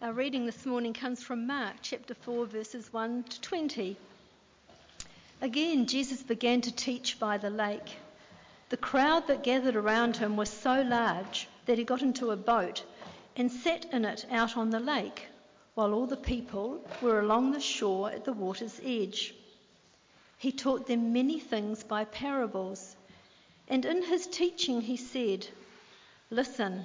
Our reading this morning comes from Mark chapter 4, verses 1 to 20. Again, Jesus began to teach by the lake. The crowd that gathered around him was so large that he got into a boat and sat in it out on the lake, while all the people were along the shore at the water's edge. He taught them many things by parables, and in his teaching he said, Listen.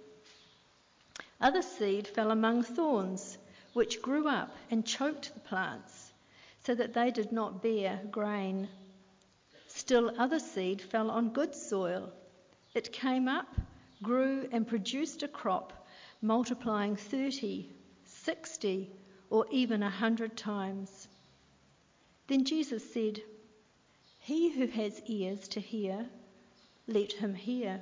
Other seed fell among thorns, which grew up and choked the plants, so that they did not bear grain. Still, other seed fell on good soil. It came up, grew, and produced a crop, multiplying 30, 60, or even a hundred times. Then Jesus said, He who has ears to hear, let him hear.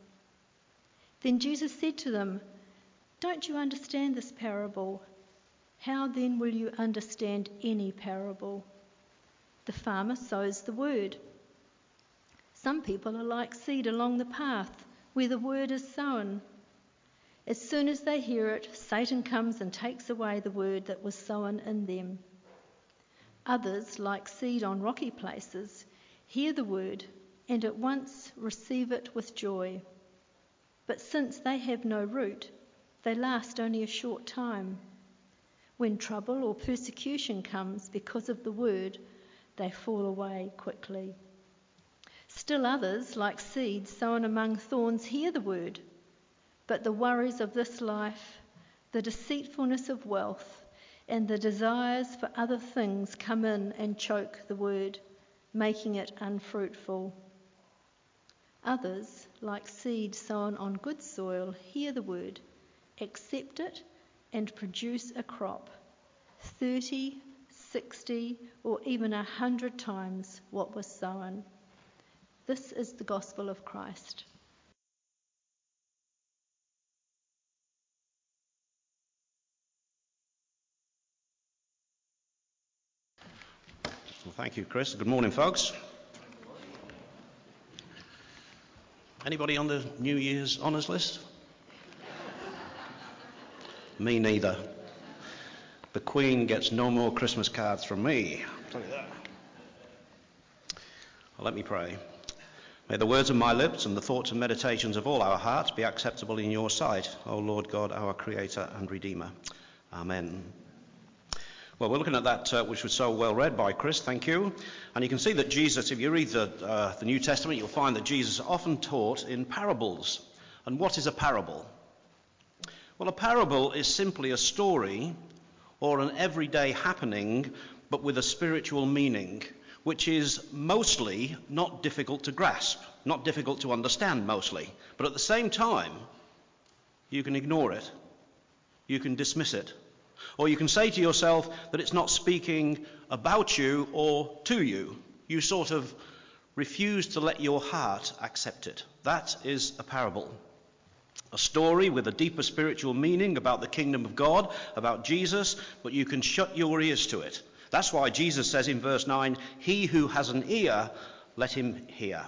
Then Jesus said to them, Don't you understand this parable? How then will you understand any parable? The farmer sows the word. Some people are like seed along the path where the word is sown. As soon as they hear it, Satan comes and takes away the word that was sown in them. Others, like seed on rocky places, hear the word and at once receive it with joy. But since they have no root, they last only a short time. When trouble or persecution comes because of the word, they fall away quickly. Still others, like seeds sown among thorns, hear the word, but the worries of this life, the deceitfulness of wealth, and the desires for other things come in and choke the word, making it unfruitful. Others, like seed sown on good soil, hear the word, accept it, and produce a crop 30, 60, or even a hundred times what was sown. This is the gospel of Christ. Well, thank you, Chris. Good morning, folks. Anybody on the New Year's honours list? me neither. The Queen gets no more Christmas cards from me. I'll tell you that. Well, let me pray. May the words of my lips and the thoughts and meditations of all our hearts be acceptable in your sight, O Lord God, our Creator and Redeemer. Amen. Well, we're looking at that uh, which was so well read by Chris, thank you. And you can see that Jesus, if you read the, uh, the New Testament, you'll find that Jesus often taught in parables. And what is a parable? Well, a parable is simply a story or an everyday happening, but with a spiritual meaning, which is mostly not difficult to grasp, not difficult to understand mostly. But at the same time, you can ignore it, you can dismiss it or you can say to yourself that it's not speaking about you or to you. You sort of refuse to let your heart accept it. That is a parable. A story with a deeper spiritual meaning about the kingdom of God, about Jesus, but you can shut your ears to it. That's why Jesus says in verse 9, He who has an ear, let him hear.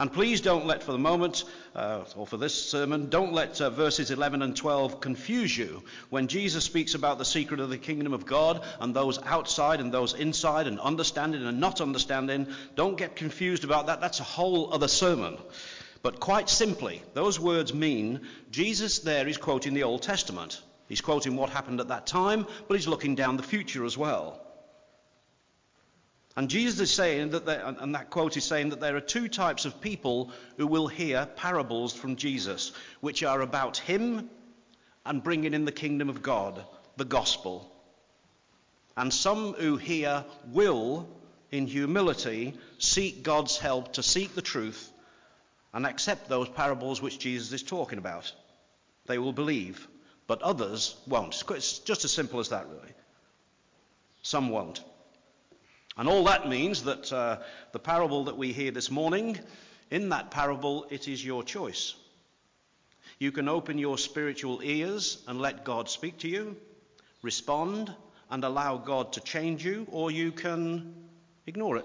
And please don't let, for the moment, uh, or for this sermon, don't let uh, verses 11 and 12 confuse you. When Jesus speaks about the secret of the kingdom of God and those outside and those inside and understanding and not understanding, don't get confused about that. That's a whole other sermon. But quite simply, those words mean Jesus there is quoting the Old Testament. He's quoting what happened at that time, but he's looking down the future as well. And Jesus is saying that, there, and that quote is saying that there are two types of people who will hear parables from Jesus, which are about him and bringing in the kingdom of God, the gospel. And some who hear will, in humility, seek God's help to seek the truth and accept those parables which Jesus is talking about. They will believe, but others won't. It's just as simple as that, really. Some won't. And all that means that uh, the parable that we hear this morning, in that parable, it is your choice. You can open your spiritual ears and let God speak to you, respond, and allow God to change you, or you can ignore it.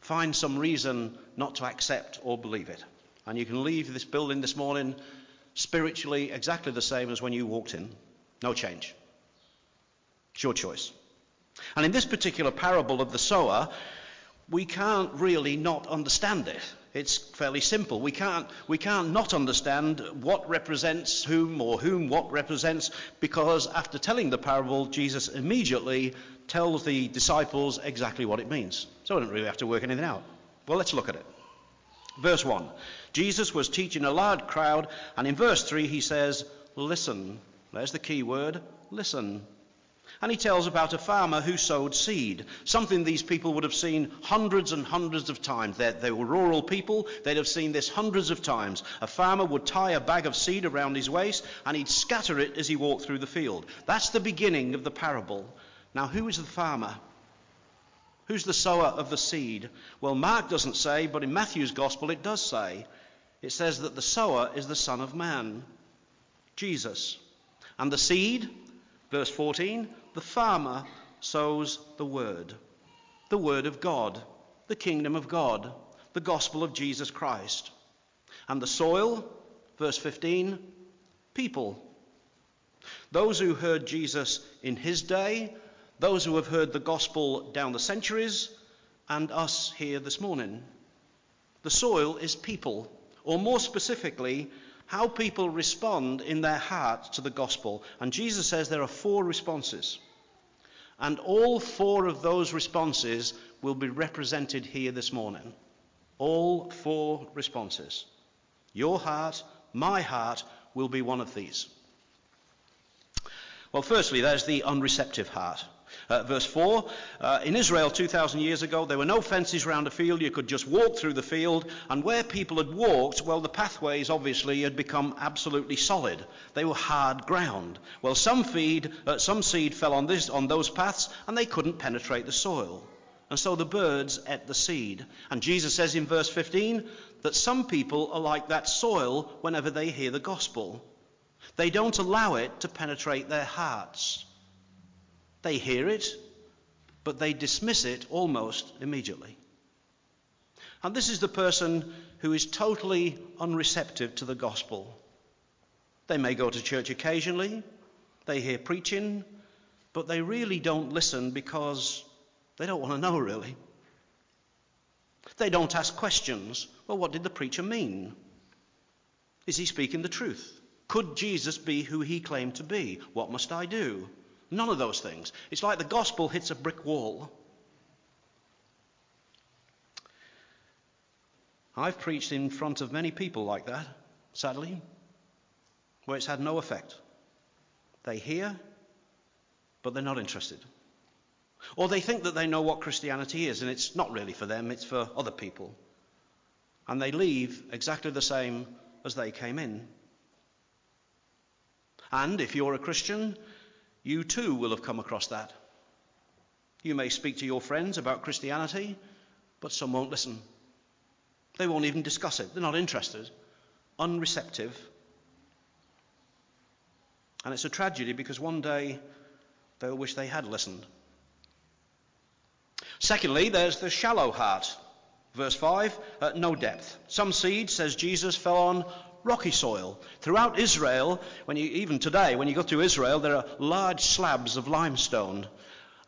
Find some reason not to accept or believe it. And you can leave this building this morning spiritually exactly the same as when you walked in. No change. It's your choice. And in this particular parable of the sower, we can't really not understand it. It's fairly simple. We can't, we can't not understand what represents whom or whom what represents because after telling the parable, Jesus immediately tells the disciples exactly what it means. So I don't really have to work anything out. Well, let's look at it. Verse 1 Jesus was teaching a large crowd, and in verse 3 he says, Listen. There's the key word listen. And he tells about a farmer who sowed seed, something these people would have seen hundreds and hundreds of times. They're, they were rural people, they'd have seen this hundreds of times. A farmer would tie a bag of seed around his waist and he'd scatter it as he walked through the field. That's the beginning of the parable. Now, who is the farmer? Who's the sower of the seed? Well, Mark doesn't say, but in Matthew's gospel it does say. It says that the sower is the Son of Man, Jesus. And the seed, verse 14, the farmer sows the word, the word of God, the kingdom of God, the gospel of Jesus Christ. And the soil, verse 15, people. Those who heard Jesus in his day, those who have heard the gospel down the centuries, and us here this morning. The soil is people, or more specifically, how people respond in their heart to the gospel. And Jesus says there are four responses. And all four of those responses will be represented here this morning. All four responses. Your heart, my heart, will be one of these. Well, firstly, there's the unreceptive heart. Uh, verse 4 uh, In Israel 2,000 years ago, there were no fences around a field. You could just walk through the field. And where people had walked, well, the pathways obviously had become absolutely solid. They were hard ground. Well, some, feed, uh, some seed fell on, this, on those paths and they couldn't penetrate the soil. And so the birds ate the seed. And Jesus says in verse 15 that some people are like that soil whenever they hear the gospel. They don't allow it to penetrate their hearts. They hear it, but they dismiss it almost immediately. And this is the person who is totally unreceptive to the gospel. They may go to church occasionally, they hear preaching, but they really don't listen because they don't want to know, really. They don't ask questions. Well, what did the preacher mean? Is he speaking the truth? Could Jesus be who he claimed to be? What must I do? None of those things. It's like the gospel hits a brick wall. I've preached in front of many people like that, sadly, where it's had no effect. They hear, but they're not interested. Or they think that they know what Christianity is, and it's not really for them, it's for other people. And they leave exactly the same as they came in. And if you're a Christian, you too will have come across that. You may speak to your friends about Christianity, but some won't listen. They won't even discuss it. They're not interested, unreceptive. And it's a tragedy because one day they'll wish they had listened. Secondly, there's the shallow heart. Verse 5 uh, no depth. Some seed, says Jesus, fell on rocky soil. Throughout Israel, when you, even today, when you go to Israel, there are large slabs of limestone.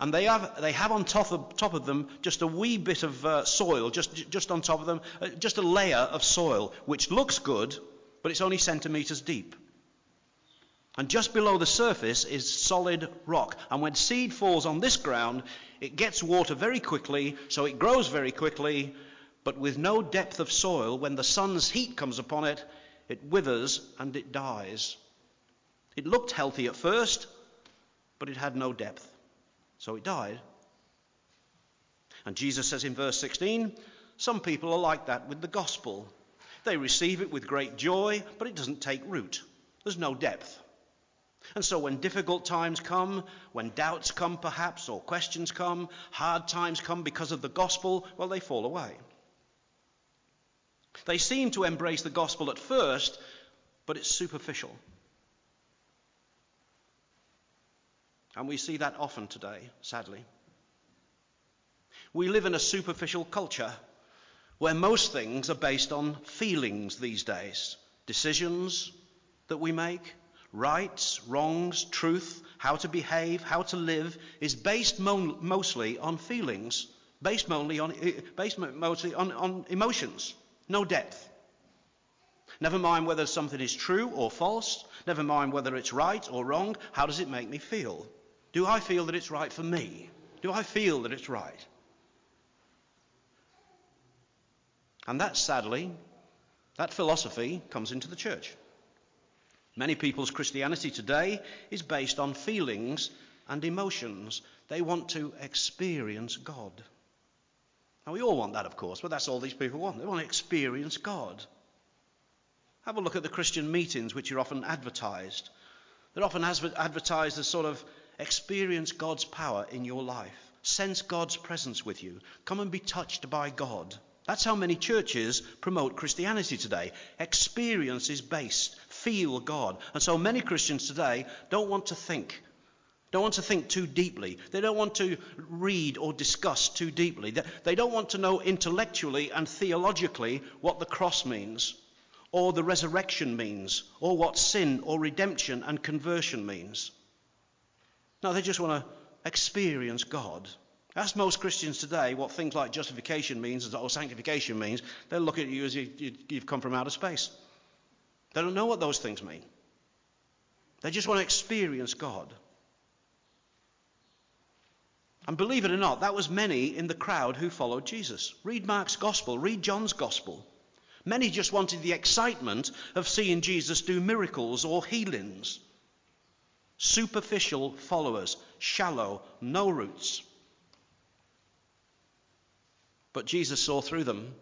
And they have, they have on top of, top of them just a wee bit of uh, soil, just, just on top of them, uh, just a layer of soil, which looks good, but it's only centimetres deep. And just below the surface is solid rock. And when seed falls on this ground, it gets water very quickly, so it grows very quickly, but with no depth of soil, when the sun's heat comes upon it, it withers and it dies. It looked healthy at first, but it had no depth, so it died. And Jesus says in verse 16, some people are like that with the gospel. They receive it with great joy, but it doesn't take root. There's no depth. And so when difficult times come, when doubts come perhaps, or questions come, hard times come because of the gospel, well, they fall away. They seem to embrace the gospel at first, but it's superficial. And we see that often today, sadly. We live in a superficial culture where most things are based on feelings these days. Decisions that we make, rights, wrongs, truth, how to behave, how to live is based mo- mostly on feelings, based mostly on, based mostly on, on emotions, no depth. Never mind whether something is true or false, never mind whether it's right or wrong, how does it make me feel? Do I feel that it's right for me? Do I feel that it's right? And that, sadly, that philosophy comes into the church. Many people's Christianity today is based on feelings and emotions. They want to experience God. Now, we all want that, of course, but that's all these people want. They want to experience God. Have a look at the Christian meetings, which are often advertised. They're often advertised as sort of experience God's power in your life, sense God's presence with you, come and be touched by God. That's how many churches promote Christianity today. Experience is based feel God. And so many Christians today don't want to think. Don't want to think too deeply. They don't want to read or discuss too deeply. They don't want to know intellectually and theologically what the cross means, or the resurrection means, or what sin or redemption and conversion means. No, they just want to experience God. Ask most Christians today what things like justification means or sanctification means. They'll look at you as if you've come from outer space. They don't know what those things mean. They just want to experience God. And believe it or not, that was many in the crowd who followed Jesus. Read Mark's gospel, read John's gospel. Many just wanted the excitement of seeing Jesus do miracles or healings. Superficial followers, shallow, no roots. But Jesus saw through them.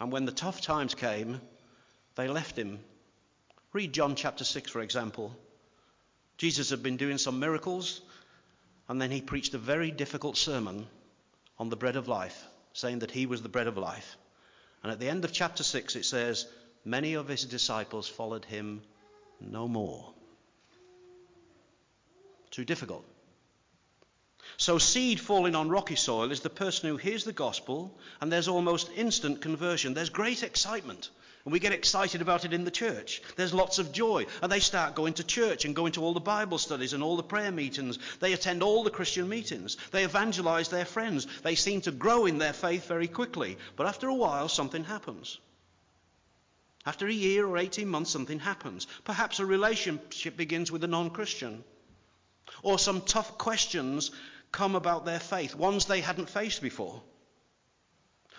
And when the tough times came, they left him. Read John chapter 6, for example. Jesus had been doing some miracles, and then he preached a very difficult sermon on the bread of life, saying that he was the bread of life. And at the end of chapter 6, it says, Many of his disciples followed him no more. Too difficult. So, seed falling on rocky soil is the person who hears the gospel, and there's almost instant conversion. There's great excitement. And we get excited about it in the church. There's lots of joy. And they start going to church and going to all the Bible studies and all the prayer meetings. They attend all the Christian meetings. They evangelize their friends. They seem to grow in their faith very quickly. But after a while, something happens. After a year or 18 months, something happens. Perhaps a relationship begins with a non Christian. Or some tough questions come about their faith, ones they hadn't faced before.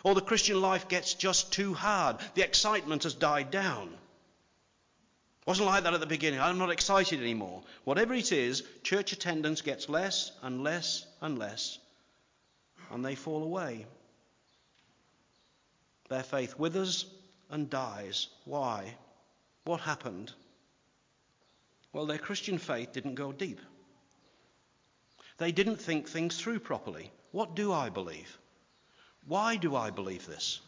Or the Christian life gets just too hard. The excitement has died down. It wasn't like that at the beginning. I'm not excited anymore. Whatever it is, church attendance gets less and less and less, and they fall away. Their faith withers and dies. Why? What happened? Well, their Christian faith didn't go deep. They didn't think things through properly. What do I believe? Why do I believe this?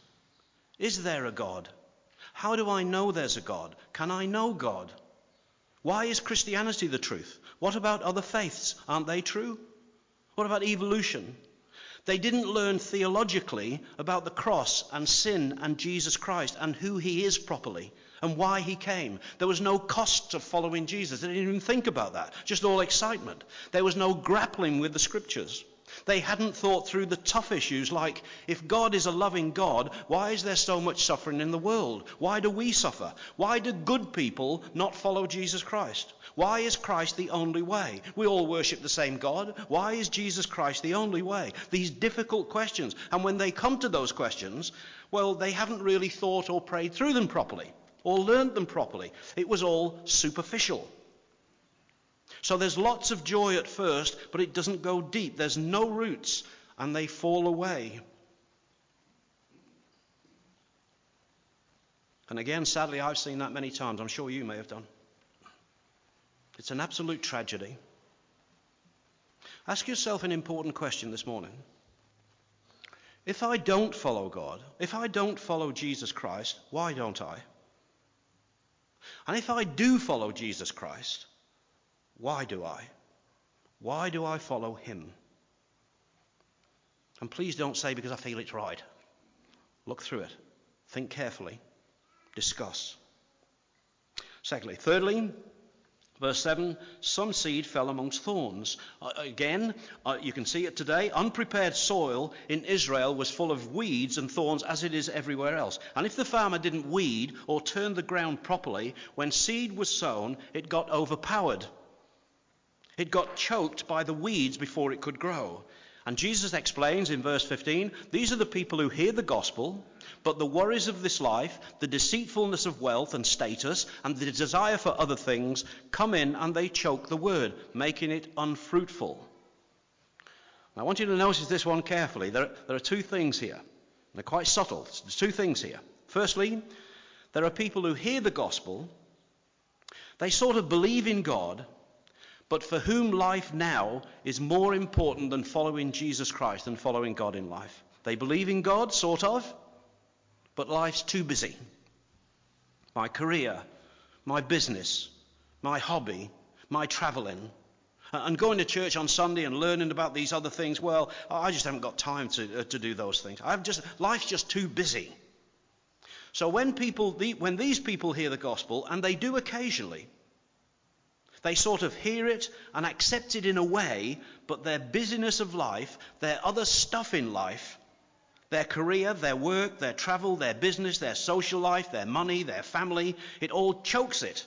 Is there a God? How do I know there's a God? Can I know God? Why is Christianity the truth? What about other faiths? Aren't they true? What about evolution? They didn't learn theologically about the cross and sin and Jesus Christ and who he is properly and why he came. There was no cost to following Jesus. They didn't even think about that. Just all excitement. There was no grappling with the scriptures. They hadn't thought through the tough issues like if God is a loving God, why is there so much suffering in the world? Why do we suffer? Why do good people not follow Jesus Christ? Why is Christ the only way? We all worship the same God. Why is Jesus Christ the only way? These difficult questions. And when they come to those questions, well, they haven't really thought or prayed through them properly or learned them properly. It was all superficial. So there's lots of joy at first, but it doesn't go deep. There's no roots, and they fall away. And again, sadly, I've seen that many times. I'm sure you may have done. It's an absolute tragedy. Ask yourself an important question this morning. If I don't follow God, if I don't follow Jesus Christ, why don't I? And if I do follow Jesus Christ, why do I? Why do I follow him? And please don't say because I feel it's right. Look through it. Think carefully. Discuss. Secondly, thirdly, Verse 7 Some seed fell amongst thorns. Uh, again, uh, you can see it today. Unprepared soil in Israel was full of weeds and thorns as it is everywhere else. And if the farmer didn't weed or turn the ground properly, when seed was sown, it got overpowered. It got choked by the weeds before it could grow. And Jesus explains in verse 15 these are the people who hear the gospel, but the worries of this life, the deceitfulness of wealth and status, and the desire for other things come in and they choke the word, making it unfruitful. Now, I want you to notice this one carefully. There, there are two things here. They're quite subtle. There's two things here. Firstly, there are people who hear the gospel, they sort of believe in God, but for whom life now is more important than following Jesus Christ and following God in life. They believe in God, sort of, but life's too busy. My career, my business, my hobby, my travelling, and going to church on Sunday and learning about these other things, well, I just haven't got time to, uh, to do those things. I've just, life's just too busy. So when, people, when these people hear the gospel, and they do occasionally, they sort of hear it and accept it in a way, but their busyness of life, their other stuff in life, their career, their work, their travel, their business, their social life, their money, their family, it all chokes it.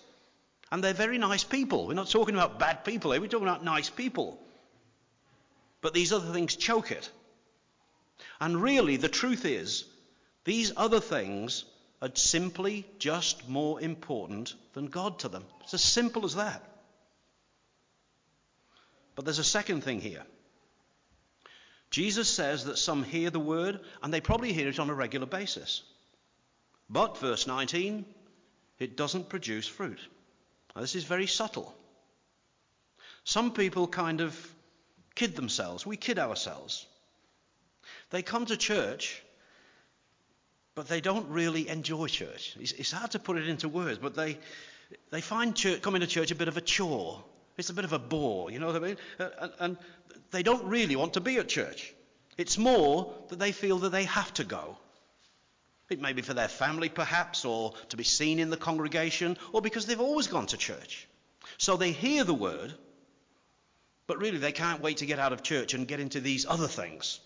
And they're very nice people. We're not talking about bad people here, we're talking about nice people. But these other things choke it. And really, the truth is, these other things are simply just more important than God to them. It's as simple as that. But there's a second thing here. Jesus says that some hear the word and they probably hear it on a regular basis. But, verse 19, it doesn't produce fruit. Now, this is very subtle. Some people kind of kid themselves. We kid ourselves. They come to church, but they don't really enjoy church. It's, it's hard to put it into words, but they, they find church, coming to church a bit of a chore. It's a bit of a bore, you know what I mean? Uh, and, and they don't really want to be at church. It's more that they feel that they have to go. It may be for their family, perhaps, or to be seen in the congregation, or because they've always gone to church. So they hear the word, but really they can't wait to get out of church and get into these other things.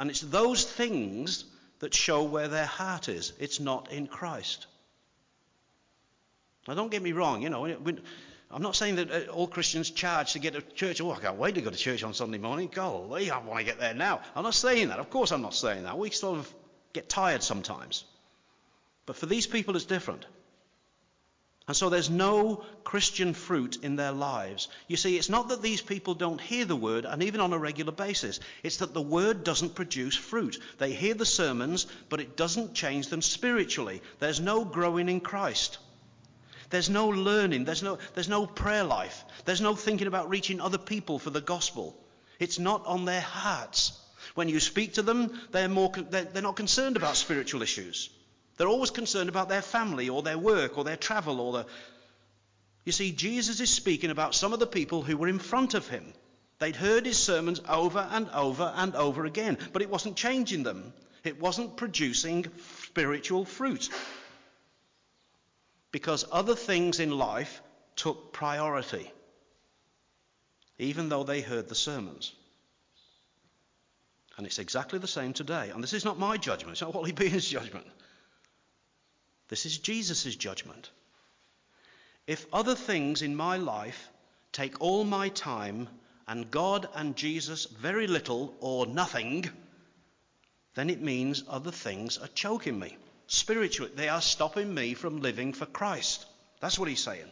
And it's those things that show where their heart is. It's not in Christ. Now, don't get me wrong, you know, I'm not saying that uh, all Christians charge to get to church. Oh, I can't wait to go to church on Sunday morning. Golly, I want to get there now. I'm not saying that. Of course, I'm not saying that. We sort of get tired sometimes. But for these people, it's different. And so there's no Christian fruit in their lives. You see, it's not that these people don't hear the word, and even on a regular basis. It's that the word doesn't produce fruit. They hear the sermons, but it doesn't change them spiritually. There's no growing in Christ. There's no learning. There's no, there's no prayer life. There's no thinking about reaching other people for the gospel. It's not on their hearts. When you speak to them, they're, more, they're, they're not concerned about spiritual issues. They're always concerned about their family or their work or their travel or the. You see, Jesus is speaking about some of the people who were in front of him. They'd heard his sermons over and over and over again, but it wasn't changing them. It wasn't producing spiritual fruit because other things in life took priority, even though they heard the sermons. And it's exactly the same today. And this is not my judgment, it's not Wally Bean's judgment. This is Jesus' judgment. If other things in my life take all my time and God and Jesus very little or nothing, then it means other things are choking me. Spiritually, they are stopping me from living for Christ. That's what he's saying.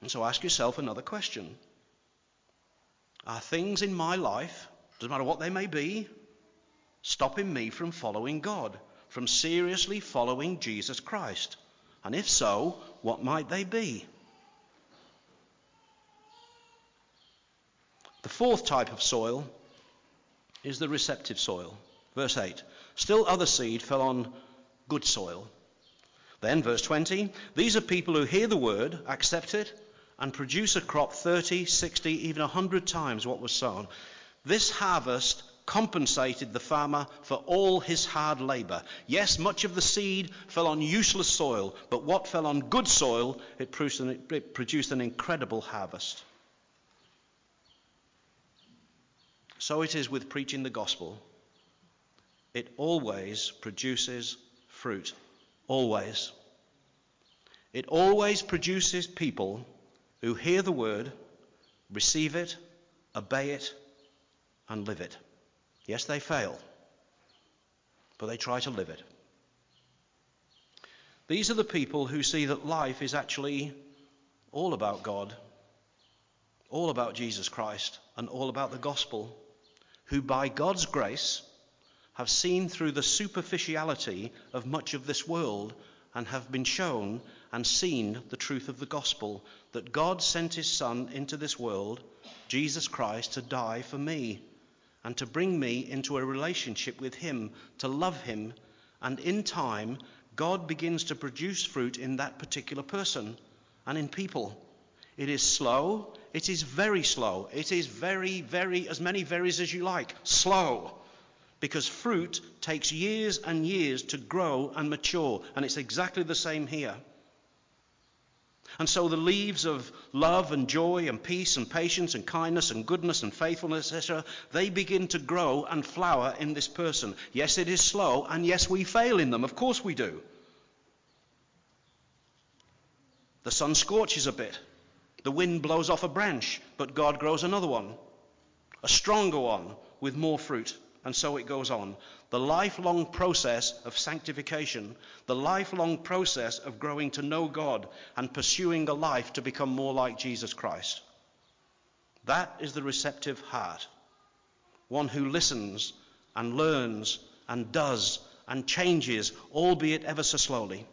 And so ask yourself another question Are things in my life, doesn't matter what they may be, stopping me from following God, from seriously following Jesus Christ? And if so, what might they be? The fourth type of soil is the receptive soil. Verse 8 Still other seed fell on good soil. Then, verse 20 These are people who hear the word, accept it, and produce a crop 30, 60, even 100 times what was sown. This harvest compensated the farmer for all his hard labor. Yes, much of the seed fell on useless soil, but what fell on good soil, it produced an incredible harvest. So it is with preaching the gospel. It always produces fruit. Always. It always produces people who hear the word, receive it, obey it, and live it. Yes, they fail, but they try to live it. These are the people who see that life is actually all about God, all about Jesus Christ, and all about the gospel, who by God's grace have seen through the superficiality of much of this world and have been shown and seen the truth of the gospel that God sent his Son into this world, Jesus Christ, to die for me and to bring me into a relationship with him, to love him, and in time, God begins to produce fruit in that particular person and in people. It is slow. It is very slow. It is very, very, as many berries as you like, slow. Because fruit takes years and years to grow and mature. And it's exactly the same here. And so the leaves of love and joy and peace and patience and kindness and goodness and faithfulness, etc., they begin to grow and flower in this person. Yes, it is slow, and yes, we fail in them. Of course we do. The sun scorches a bit. The wind blows off a branch, but God grows another one, a stronger one with more fruit. And so it goes on. The lifelong process of sanctification, the lifelong process of growing to know God and pursuing a life to become more like Jesus Christ. That is the receptive heart. One who listens and learns and does and changes, albeit ever so slowly.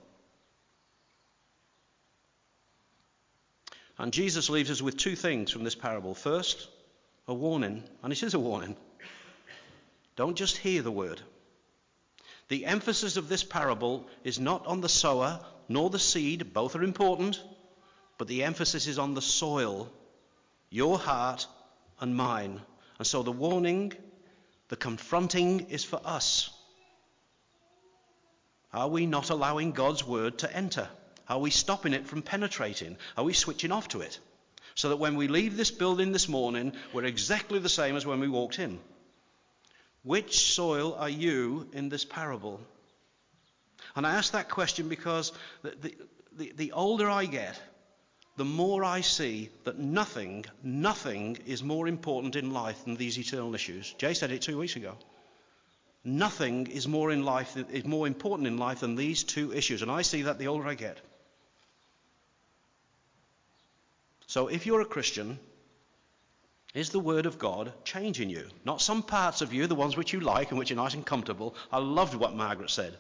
And Jesus leaves us with two things from this parable. First, a warning, and it is a warning. Don't just hear the word. The emphasis of this parable is not on the sower nor the seed, both are important, but the emphasis is on the soil, your heart and mine. And so the warning, the confronting is for us. Are we not allowing God's word to enter? Are we stopping it from penetrating? Are we switching off to it? So that when we leave this building this morning, we're exactly the same as when we walked in. Which soil are you in this parable? And I ask that question because the, the, the, older I get, the more I see that nothing, nothing is more important in life than these eternal issues. Jay said it two weeks ago. Nothing is more in life is more important in life than these two issues, and I see that the older I get. So if you're a Christian, is the Word of God changing you? Not some parts of you, the ones which you like and which are nice and comfortable. I loved what Margaret said.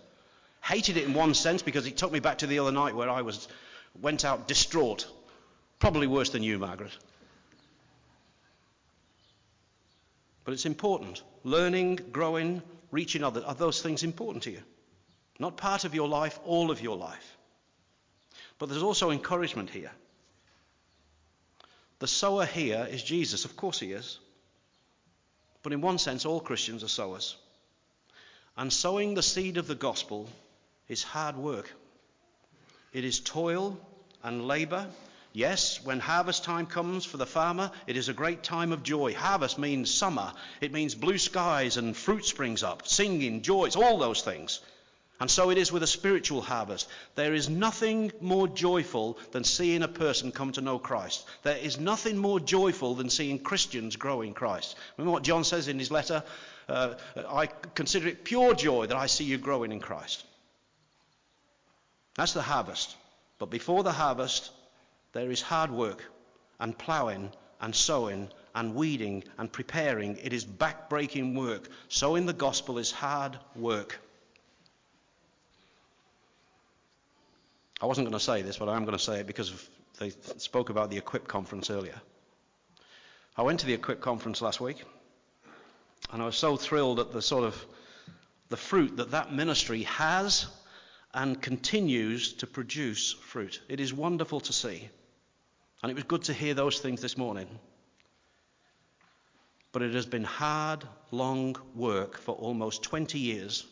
Hated it in one sense because it took me back to the other night where I was went out distraught. Probably worse than you, Margaret. But it's important. Learning, growing, reaching others. Are those things important to you? Not part of your life, all of your life. But there's also encouragement here. The sower here is Jesus. Of course he is. But in one sense, all Christians are sowers. And sowing the seed of the gospel is hard work. It is toil and labor. Yes, when harvest time comes for the farmer, it is a great time of joy. Harvest means summer, it means blue skies and fruit springs up, singing, joys, all those things. And so it is with a spiritual harvest. There is nothing more joyful than seeing a person come to know Christ. There is nothing more joyful than seeing Christians grow in Christ. Remember what John says in his letter? Uh, I consider it pure joy that I see you growing in Christ. That's the harvest. But before the harvest, there is hard work and ploughing and sowing and weeding and preparing. It is back-breaking work. Sowing the gospel is hard work. I wasn't going to say this, but I am going to say it because they spoke about the Equip conference earlier. I went to the Equip conference last week, and I was so thrilled at the sort of the fruit that that ministry has and continues to produce fruit. It is wonderful to see. And it was good to hear those things this morning. But it has been hard, long work for almost 20 years.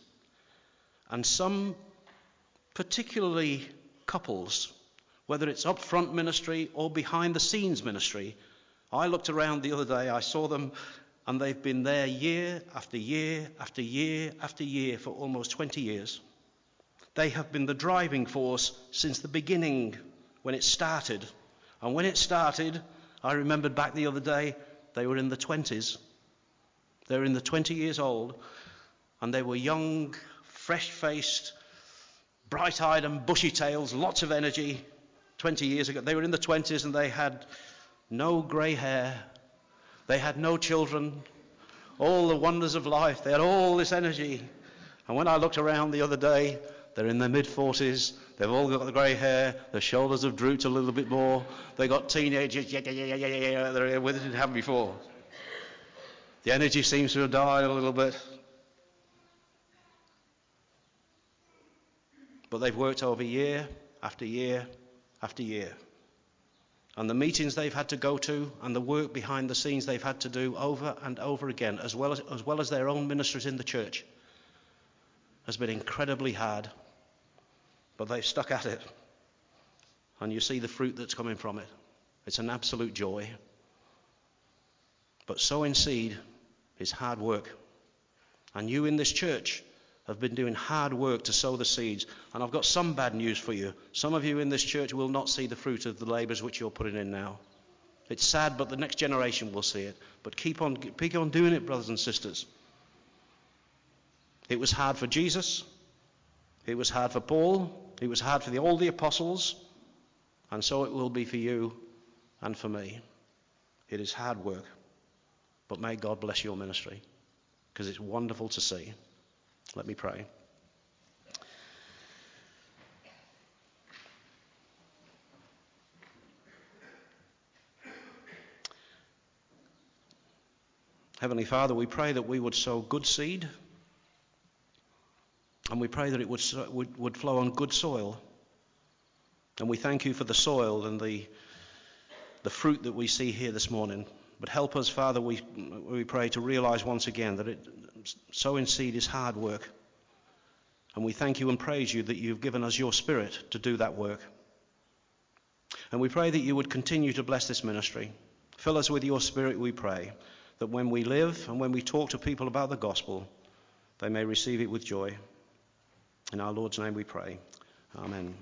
And some particularly couples, whether it's upfront ministry or behind the scenes ministry, I looked around the other day, I saw them, and they've been there year after year after year after year for almost 20 years. They have been the driving force since the beginning when it started. And when it started, I remembered back the other day, they were in the 20s. They were in the 20 years old, and they were young, fresh faced, bright eyed, and bushy tails, lots of energy. 20 years ago, they were in the 20s and they had no grey hair, they had no children, all the wonders of life, they had all this energy. And when I looked around the other day, they're in their mid 40s. They've all got the grey hair. Their shoulders have drooped a little bit more. They got teenagers. Yeah, yeah, yeah, yeah, yeah. With it didn't have before. The energy seems to have died a little bit. But they've worked over year after year after year. And the meetings they've had to go to and the work behind the scenes they've had to do over and over again, as well as, as, well as their own ministries in the church, has been incredibly hard. But they've stuck at it. And you see the fruit that's coming from it. It's an absolute joy. But sowing seed is hard work. And you in this church have been doing hard work to sow the seeds. And I've got some bad news for you. Some of you in this church will not see the fruit of the labours which you're putting in now. It's sad, but the next generation will see it. But keep on, keep on doing it, brothers and sisters. It was hard for Jesus. It was hard for Paul. It was hard for the, all the apostles. And so it will be for you and for me. It is hard work. But may God bless your ministry because it's wonderful to see. Let me pray. Heavenly Father, we pray that we would sow good seed and we pray that it would, would, would flow on good soil. And we thank you for the soil and the, the fruit that we see here this morning. But help us, Father, we, we pray to realize once again that it, sowing seed is hard work. And we thank you and praise you that you've given us your spirit to do that work. And we pray that you would continue to bless this ministry. Fill us with your spirit, we pray, that when we live and when we talk to people about the gospel, they may receive it with joy. In our Lord's name we pray. Amen.